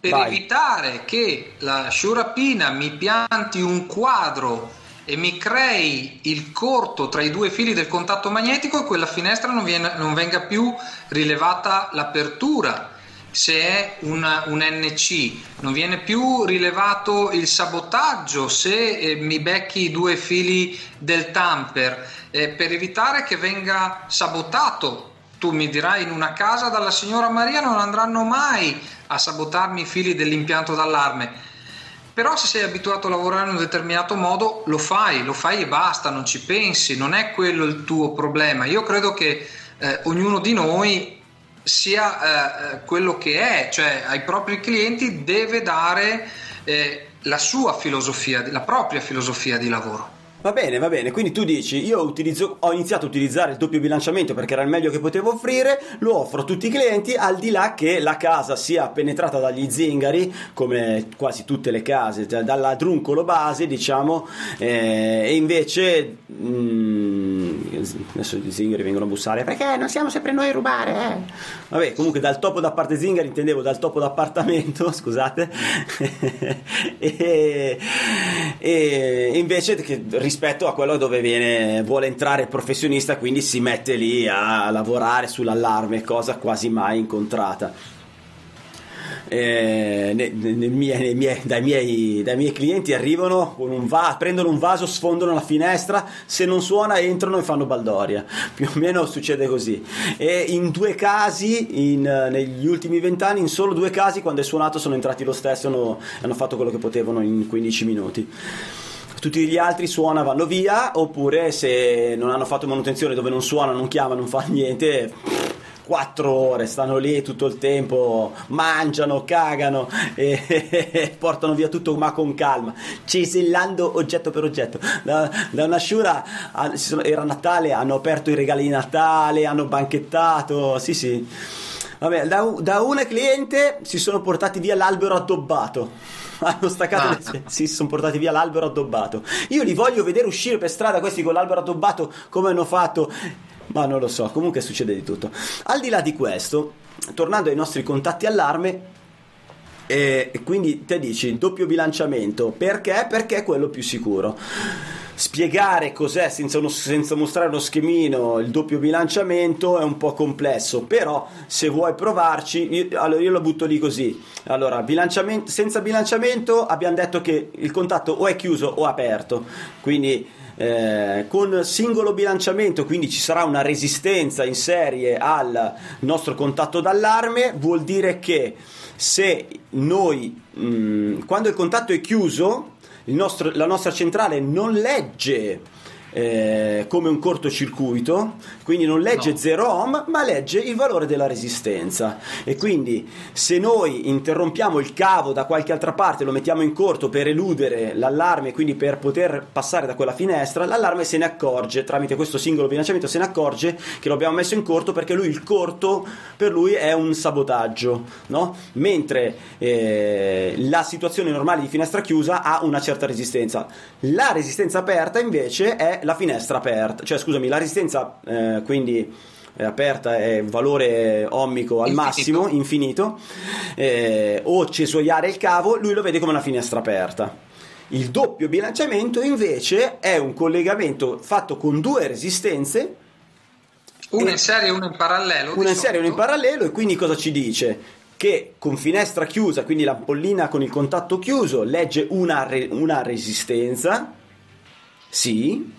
Per Vai. evitare che la sciurapina mi pianti un quadro e mi crei il corto tra i due fili del contatto magnetico e quella finestra non, viene, non venga più rilevata l'apertura se è una, un NC, non viene più rilevato il sabotaggio se eh, mi becchi i due fili del tamper, eh, per evitare che venga sabotato. Tu mi dirai in una casa dalla signora Maria non andranno mai a sabotarmi i fili dell'impianto d'allarme. Però se sei abituato a lavorare in un determinato modo lo fai, lo fai e basta, non ci pensi, non è quello il tuo problema. Io credo che eh, ognuno di noi sia eh, eh, quello che è, cioè ai propri clienti deve dare eh, la sua filosofia, la propria filosofia di lavoro. Va bene, va bene, quindi tu dici io utilizzo, ho iniziato a utilizzare il doppio bilanciamento perché era il meglio che potevo offrire, lo offro a tutti i clienti al di là che la casa sia penetrata dagli zingari, come quasi tutte le case, cioè dalla druncolo base diciamo, eh, e invece... Mh, mm, adesso gli zingari vengono a bussare perché non siamo sempre noi a rubare, eh? Vabbè, comunque dal topo da parte zingari intendevo dal topo d'appartamento, [laughs] scusate, [laughs] e, e invece che rispetto a quello dove viene, vuole entrare il professionista, quindi si mette lì a lavorare sull'allarme, cosa quasi mai incontrata. Eh, ne, ne, mie, mie, dai, miei, dai, miei, clienti arrivano un va- prendono un vaso, sfondano la finestra, se non suona entrano e fanno baldoria. Più o meno succede così. E in due casi, in, negli ultimi vent'anni, in solo due casi, quando è suonato, sono entrati lo stesso e hanno, hanno fatto quello che potevano in 15 minuti tutti gli altri suona vanno via oppure se non hanno fatto manutenzione dove non suona non chiama non fa niente quattro ore, stanno lì tutto il tempo, mangiano, cagano e, [laughs] e portano via tutto ma con calma, cisellando oggetto per oggetto. Da, da una sciura era Natale, hanno aperto i regali di Natale, hanno banchettato, sì sì. Vabbè, da, da una cliente si sono portati via l'albero addobbato hanno [laughs] staccato ah. le... si sono portati via l'albero addobbato. Io li voglio vedere uscire per strada questi con l'albero addobbato come hanno fatto. Ma non lo so comunque succede di tutto. Al di là di questo tornando ai nostri contatti allarme e quindi te dici doppio bilanciamento. Perché? Perché è quello più sicuro spiegare cos'è senza, uno, senza, mostrare uno schemino il doppio bilanciamento è un po' complesso però se vuoi provarci io, allora io lo butto lì così. Allora bilanciamento, senza bilanciamento abbiamo detto che il contatto o è chiuso o aperto. Quindi eh, con singolo bilanciamento quindi ci sarà una resistenza in serie al nostro contatto d'allarme vuol dire che se noi mh, mm, quando il contatto è chiuso nostro, la nostra centrale non legge eh, come un cortocircuito, quindi non legge no. 0 ohm, ma legge il valore della resistenza. E quindi se noi interrompiamo il cavo da qualche altra parte, lo mettiamo in corto per eludere l'allarme, quindi per poter passare da quella finestra, l'allarme se ne accorge, tramite questo singolo bilanciamento se ne accorge che lo abbiamo messo in corto perché lui il corto per lui è un sabotaggio, no? mentre eh, la situazione normale di finestra chiusa ha una certa resistenza. La resistenza aperta invece è la finestra aperta, cioè scusami, la resistenza eh, quindi aperta è valore ohmico al infinito. massimo, infinito, eh, o cesoiare il cavo, lui lo vede come una finestra aperta. Il doppio bilanciamento invece è un collegamento fatto con due resistenze. Una in serie e una in parallelo. Una in serie e una in parallelo e quindi cosa ci dice? Che con finestra chiusa, quindi l'ampollina con il contatto chiuso, legge una, re- una resistenza, sì,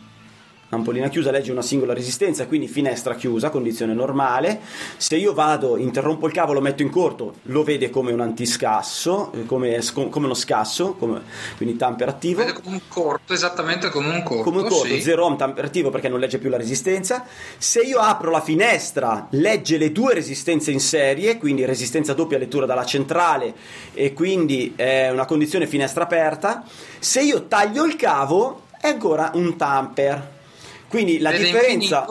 ampollina chiusa legge una singola resistenza, quindi finestra chiusa, condizione normale. Se io vado, interrompo il cavo, lo metto in corto, lo vede come un antiscasso, eh, come, come uno scasso, come, quindi tamper attivo. Vede come un corto, esattamente come un corto. Come un corto, sì. 0 ohm tamper attivo perché non legge più la resistenza. Se io apro la finestra, legge le due resistenze in serie, quindi resistenza doppia lettura dalla centrale e quindi è una condizione finestra aperta. Se io taglio il cavo, è ancora un tamper quindi la differenza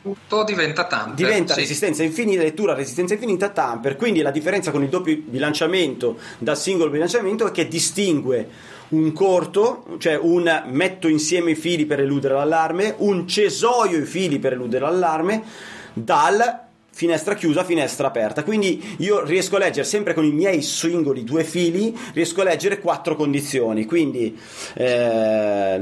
tutto diventa tamper. Diventa sì. resistenza infinita, lettura resistenza infinita tamper. Quindi la differenza con il doppio bilanciamento dal singolo bilanciamento è che distingue un corto, cioè un metto insieme i fili per eludere l'allarme, un cesoio i fili per eludere l'allarme, dal finestra chiusa, finestra aperta. Quindi io riesco a leggere sempre con i miei singoli due fili, riesco a leggere quattro condizioni. Quindi eh,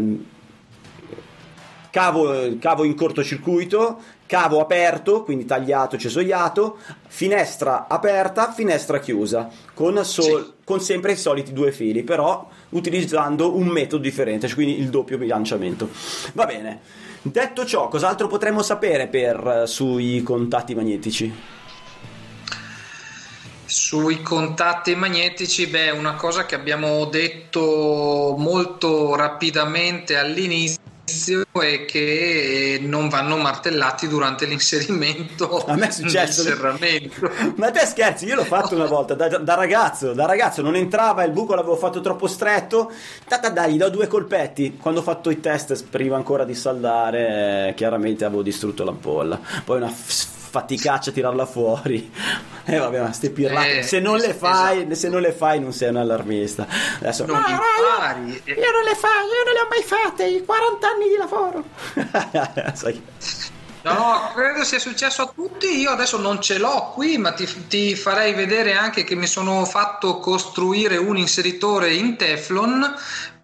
cavo, cavo in cortocircuito, cavo aperto, quindi tagliato, cesoiato, finestra aperta, finestra chiusa, con, sol- sì. con, sempre i soliti due fili, però utilizzando un metodo differente, cioè quindi il doppio bilanciamento. Va bene. Detto ciò, cos'altro potremmo sapere per, sui contatti magnetici? Sui contatti magnetici, beh, una cosa che abbiamo detto molto rapidamente all'inizio è che non vanno martellati durante l'inserimento a me è successo. serramento. [laughs] ma te scherzi io l'ho fatto una [laughs] volta da, da, ragazzo da ragazzo non entrava il buco l'avevo fatto troppo stretto. Tata dai gli do due colpetti. Quando ho fatto i test prima ancora di saldare chiaramente avevo distrutto l'ampolla. Poi una faticaccia a tirarla fuori. E [laughs] eh, vabbè, ma ste pirlate. Eh, se, non le fai, esatto. se non le fai, non sei un allarmista. Adesso, non no, impari. Io, io, non le fai, io non le ho mai fatte. I 40 anni di lavoro. [laughs] Sai. No, credo sia successo a tutti. Io adesso non ce l'ho qui, ma ti, ti, farei vedere anche che mi sono fatto costruire un inseritore in Teflon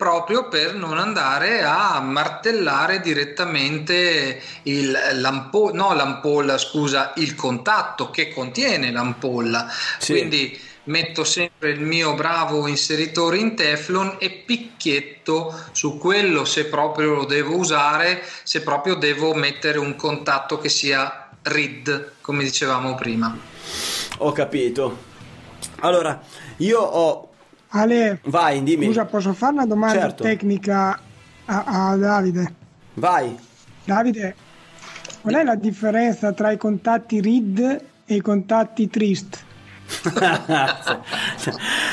proprio per non andare a martellare direttamente il, l'ampolla, no, l'ampolla, scusa, il contatto che contiene l'ampolla. Sì. Quindi metto sempre il mio bravo inseritore in Teflon e picchietto su quello se proprio lo devo usare, se proprio devo mettere un contatto che sia RID, come dicevamo prima. Ho capito. Allora, io ho... Ale, vai, dimmi. Scusa, posso fare una domanda certo. tecnica a, a Davide? Vai. Davide, qual è la differenza tra i contatti RID e i contatti trist. [laughs]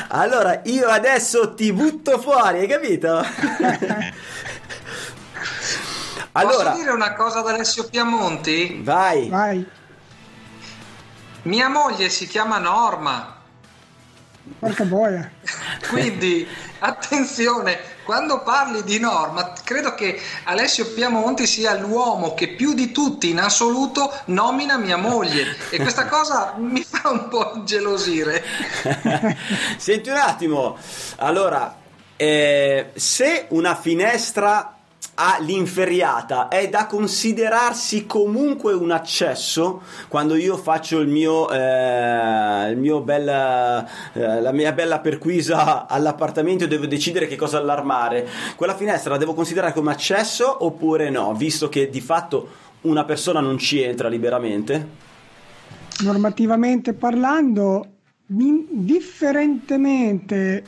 allora io adesso ti butto fuori, hai capito? [laughs] allora, Posso dire una cosa ad Alessio Piamonti? Vai. Vai. Mia moglie si chiama Norma. Porca boia. [laughs] Quindi attenzione, quando parli di norma, credo che Alessio Piamonti sia l'uomo che più di tutti in assoluto nomina mia moglie e questa [laughs] cosa mi fa un po' gelosire. [laughs] Senti un attimo, allora, eh, se una finestra all'inferriata è da considerarsi comunque un accesso quando io faccio il mio, eh, il mio bella, eh, la mia bella perquisa all'appartamento e devo decidere che cosa allarmare. Quella finestra la devo considerare come accesso oppure no visto che di fatto una persona non ci entra liberamente? Normativamente parlando differentemente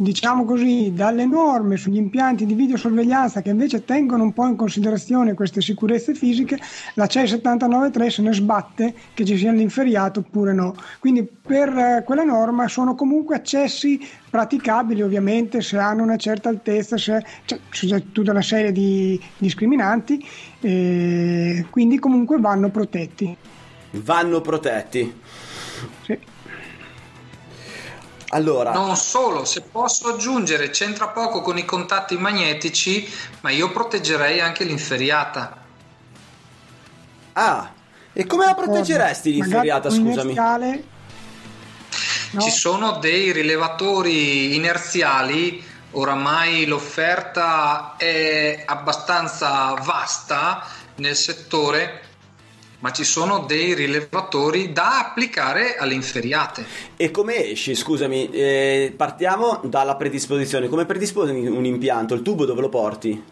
diciamo così, dalle norme sugli impianti di videosorveglianza che invece tengono un po' in considerazione queste sicurezze fisiche, la CEI 793 se ne sbatte che ci sia l'inferiato oppure no. Quindi per eh, quella norma sono comunque accessi praticabili ovviamente se hanno una certa altezza, se, cioè, c'è tutta una serie di discriminanti, eh, quindi comunque vanno protetti. Vanno protetti. Sì. Allora. Non solo, se posso aggiungere, c'entra poco con i contatti magnetici, ma io proteggerei anche l'inferiata. Ah, e come la proteggeresti l'inferiata, scusami? No. Ci sono dei rilevatori inerziali, oramai l'offerta è abbastanza vasta nel settore ma ci sono dei rilevatori da applicare alle inferiate. E come esci? Scusami, eh, partiamo dalla predisposizione. Come predisponi un impianto? Il tubo dove lo porti?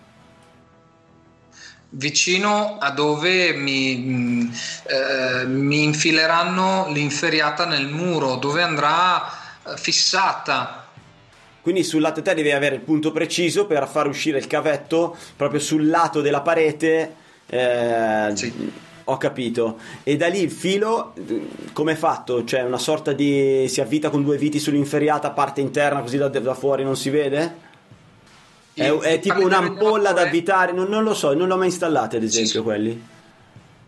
Vicino a dove mi, mm, eh, mi infileranno l'inferiata nel muro, dove andrà eh, fissata. Quindi sul lato te devi avere il punto preciso per far uscire il cavetto proprio sul lato della parete. Eh, sì ho capito. E da lì il filo, come è fatto? Cioè una sorta di... si avvita con due viti sull'inferiata, parte interna così da, da fuori non si vede? È, è tipo un'ampolla da avvitare, non, non, lo so, non l'ho mai installata ad esempio sì, quelli.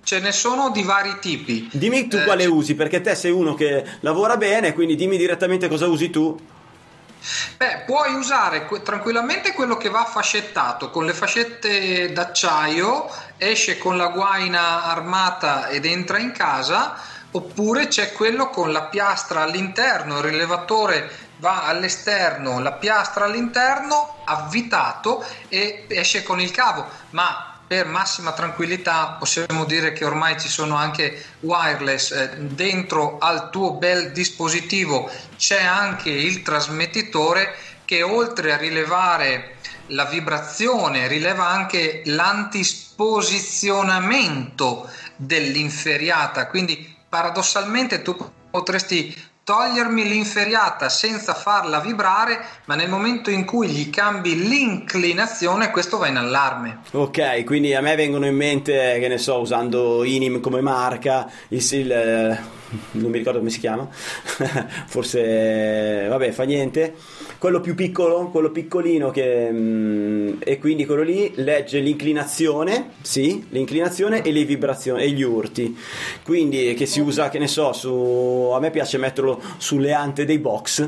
Ce ne sono di vari tipi. Dimmi tu eh, quale usi, perché te sei uno che lavora bene, quindi dimmi direttamente cosa usi tu. Beh, puoi usare que- tranquillamente quello che va fascettato con le fascette d'acciaio, esce con la guaina armata ed entra in casa, oppure c'è quello con la piastra all'interno, il rilevatore va all'esterno, la piastra all'interno, avvitato e esce con il cavo. Ma per massima tranquillità possiamo dire che ormai ci sono anche wireless eh, dentro al tuo bel dispositivo c'è anche il trasmettitore che oltre a rilevare la vibrazione rileva anche l'antisposizionamento dell'inferiata. Quindi paradossalmente tu potresti togliermi l'inferiata senza farla vibrare, ma nel momento in cui gli cambi l'inclinazione, questo va in allarme. Ok, quindi a me vengono in mente, che ne so, usando Inim come marca, il, il non mi ricordo come si chiama, [laughs] forse, vabbè, fa niente. Quello più piccolo, quello piccolino che, mm, e quindi quello lì legge l'inclinazione, sì, l'inclinazione e le vibrazioni e gli urti. Quindi che si usa, che ne so, su, a me piace metterlo sulle ante dei box,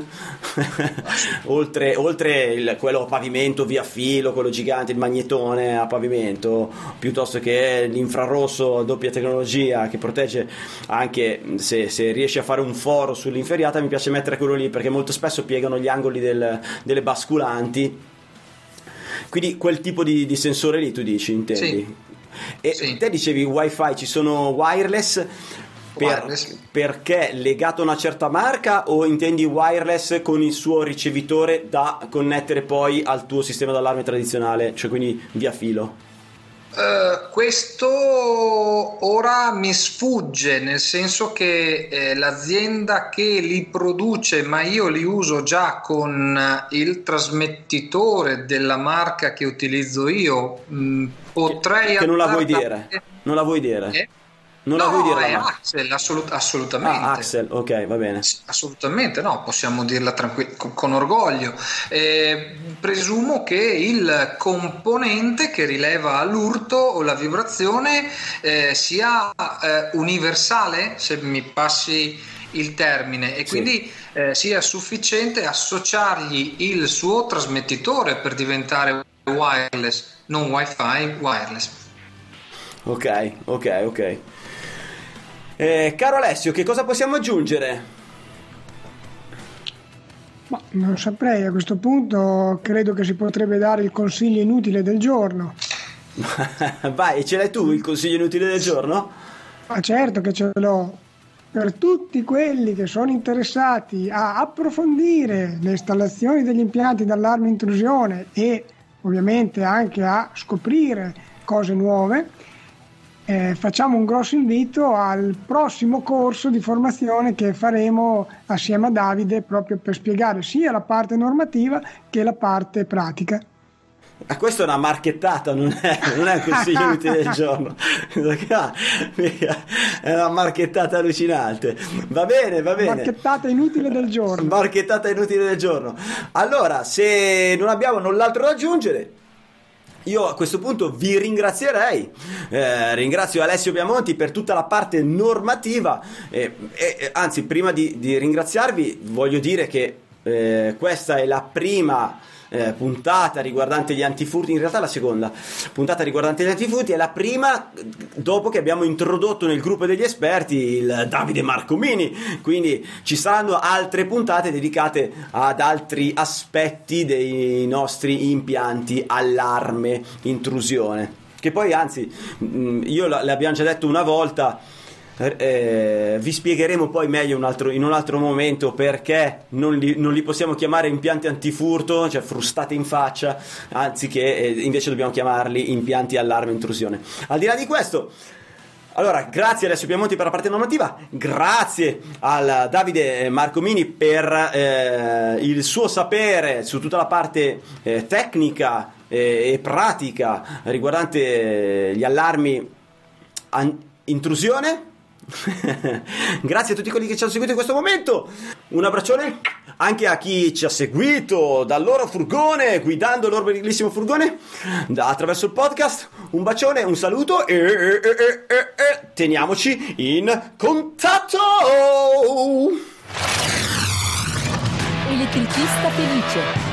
[laughs] oltre, oltre il, quello a pavimento via filo, quello gigante, il magnetone a pavimento, piuttosto che l'infrarosso a doppia tecnologia che protegge anche se, se riesci a fare un foro sull'inferiata, mi piace mettere quello lì perché molto spesso piegano gli angoli del delle basculanti. Quindi quel tipo di, di, sensore lì tu dici, intendi? Sì. E sì. te dicevi wifi, ci sono wireless, per, wireless. perché legato a una certa marca o intendi wireless con il suo ricevitore da connettere poi al tuo sistema d'allarme tradizionale, cioè quindi via filo? Uh, questo ora mi sfugge, nel senso che eh, l'azienda che li produce, ma io li uso già con il trasmettitore della marca che utilizzo io, mh, mm, potrei... Che, che non la vuoi dire? Non la vuoi dire? Eh? Non no, la vuoi dire è marca? Axel, assolut- assolutamente. Ah, Axel, ok, va bene. Assolutamente no, possiamo dirla con, con orgoglio. Eh, presumo che il componente che rileva l'urto o la vibrazione eh, sia eh, universale, se mi passi il termine, e Sì. quindi eh, sia sufficiente associargli il suo trasmettitore per diventare wireless, non wifi, wireless. Ok, ok, ok. Eh, caro Alessio, che cosa possiamo aggiungere? Ma non saprei, a questo punto credo che si potrebbe dare il consiglio inutile del giorno. [laughs] Vai, ce l'hai tu il consiglio inutile del giorno? Ma certo che ce l'ho. Per tutti quelli che sono interessati a approfondire le installazioni degli impianti d'allarme intrusione e ovviamente anche a scoprire cose nuove, eh, facciamo un grosso invito al prossimo corso di formazione che faremo assieme a Davide proprio per spiegare sia la parte normativa che la parte pratica. Ah, questa è una marchettata, non è, non è un consiglio inutile del giorno. È una marchettata allucinante. Va bene, va bene. Marchettata inutile del giorno. Marchettata inutile del giorno. Allora, se non abbiamo null'altro da aggiungere, io a questo punto vi ringrazierei, Eh, ringrazio Alessio Piamonti per tutta la parte normativa, eh, e- e- anzi prima di, di ringraziarvi voglio dire che eh, questa è la prima eh, puntata riguardante gli antifurti, in realtà la seconda puntata riguardante gli antifurti è la prima dopo che abbiamo introdotto nel gruppo degli esperti il Davide Marcomini, quindi ci saranno altre puntate dedicate ad altri aspetti dei nostri impianti allarme intrusione, che poi anzi mh, io la- l'abbiamo già detto una volta eh, vi spiegheremo poi meglio un altro- in un altro momento perché non li, non li possiamo chiamare impianti antifurto, cioè frustate in faccia, anziché eh, invece dobbiamo chiamarli impianti allarme intrusione. Al di là di questo, allora, grazie Alessio Piamonti per la parte normativa, grazie al Davide Marcomini per eh, il suo sapere su tutta la parte eh, tecnica eh, e pratica riguardante eh, gli allarmi an- intrusione. [laughs] grazie a tutti quelli che ci hanno seguito in questo momento. Un abbraccione anche a chi ci ha seguito dal loro furgone, guidando il loro bellissimo furgone attraverso il podcast. Un bacione, un saluto e- e- e teniamoci in contatto. Elettricista felice.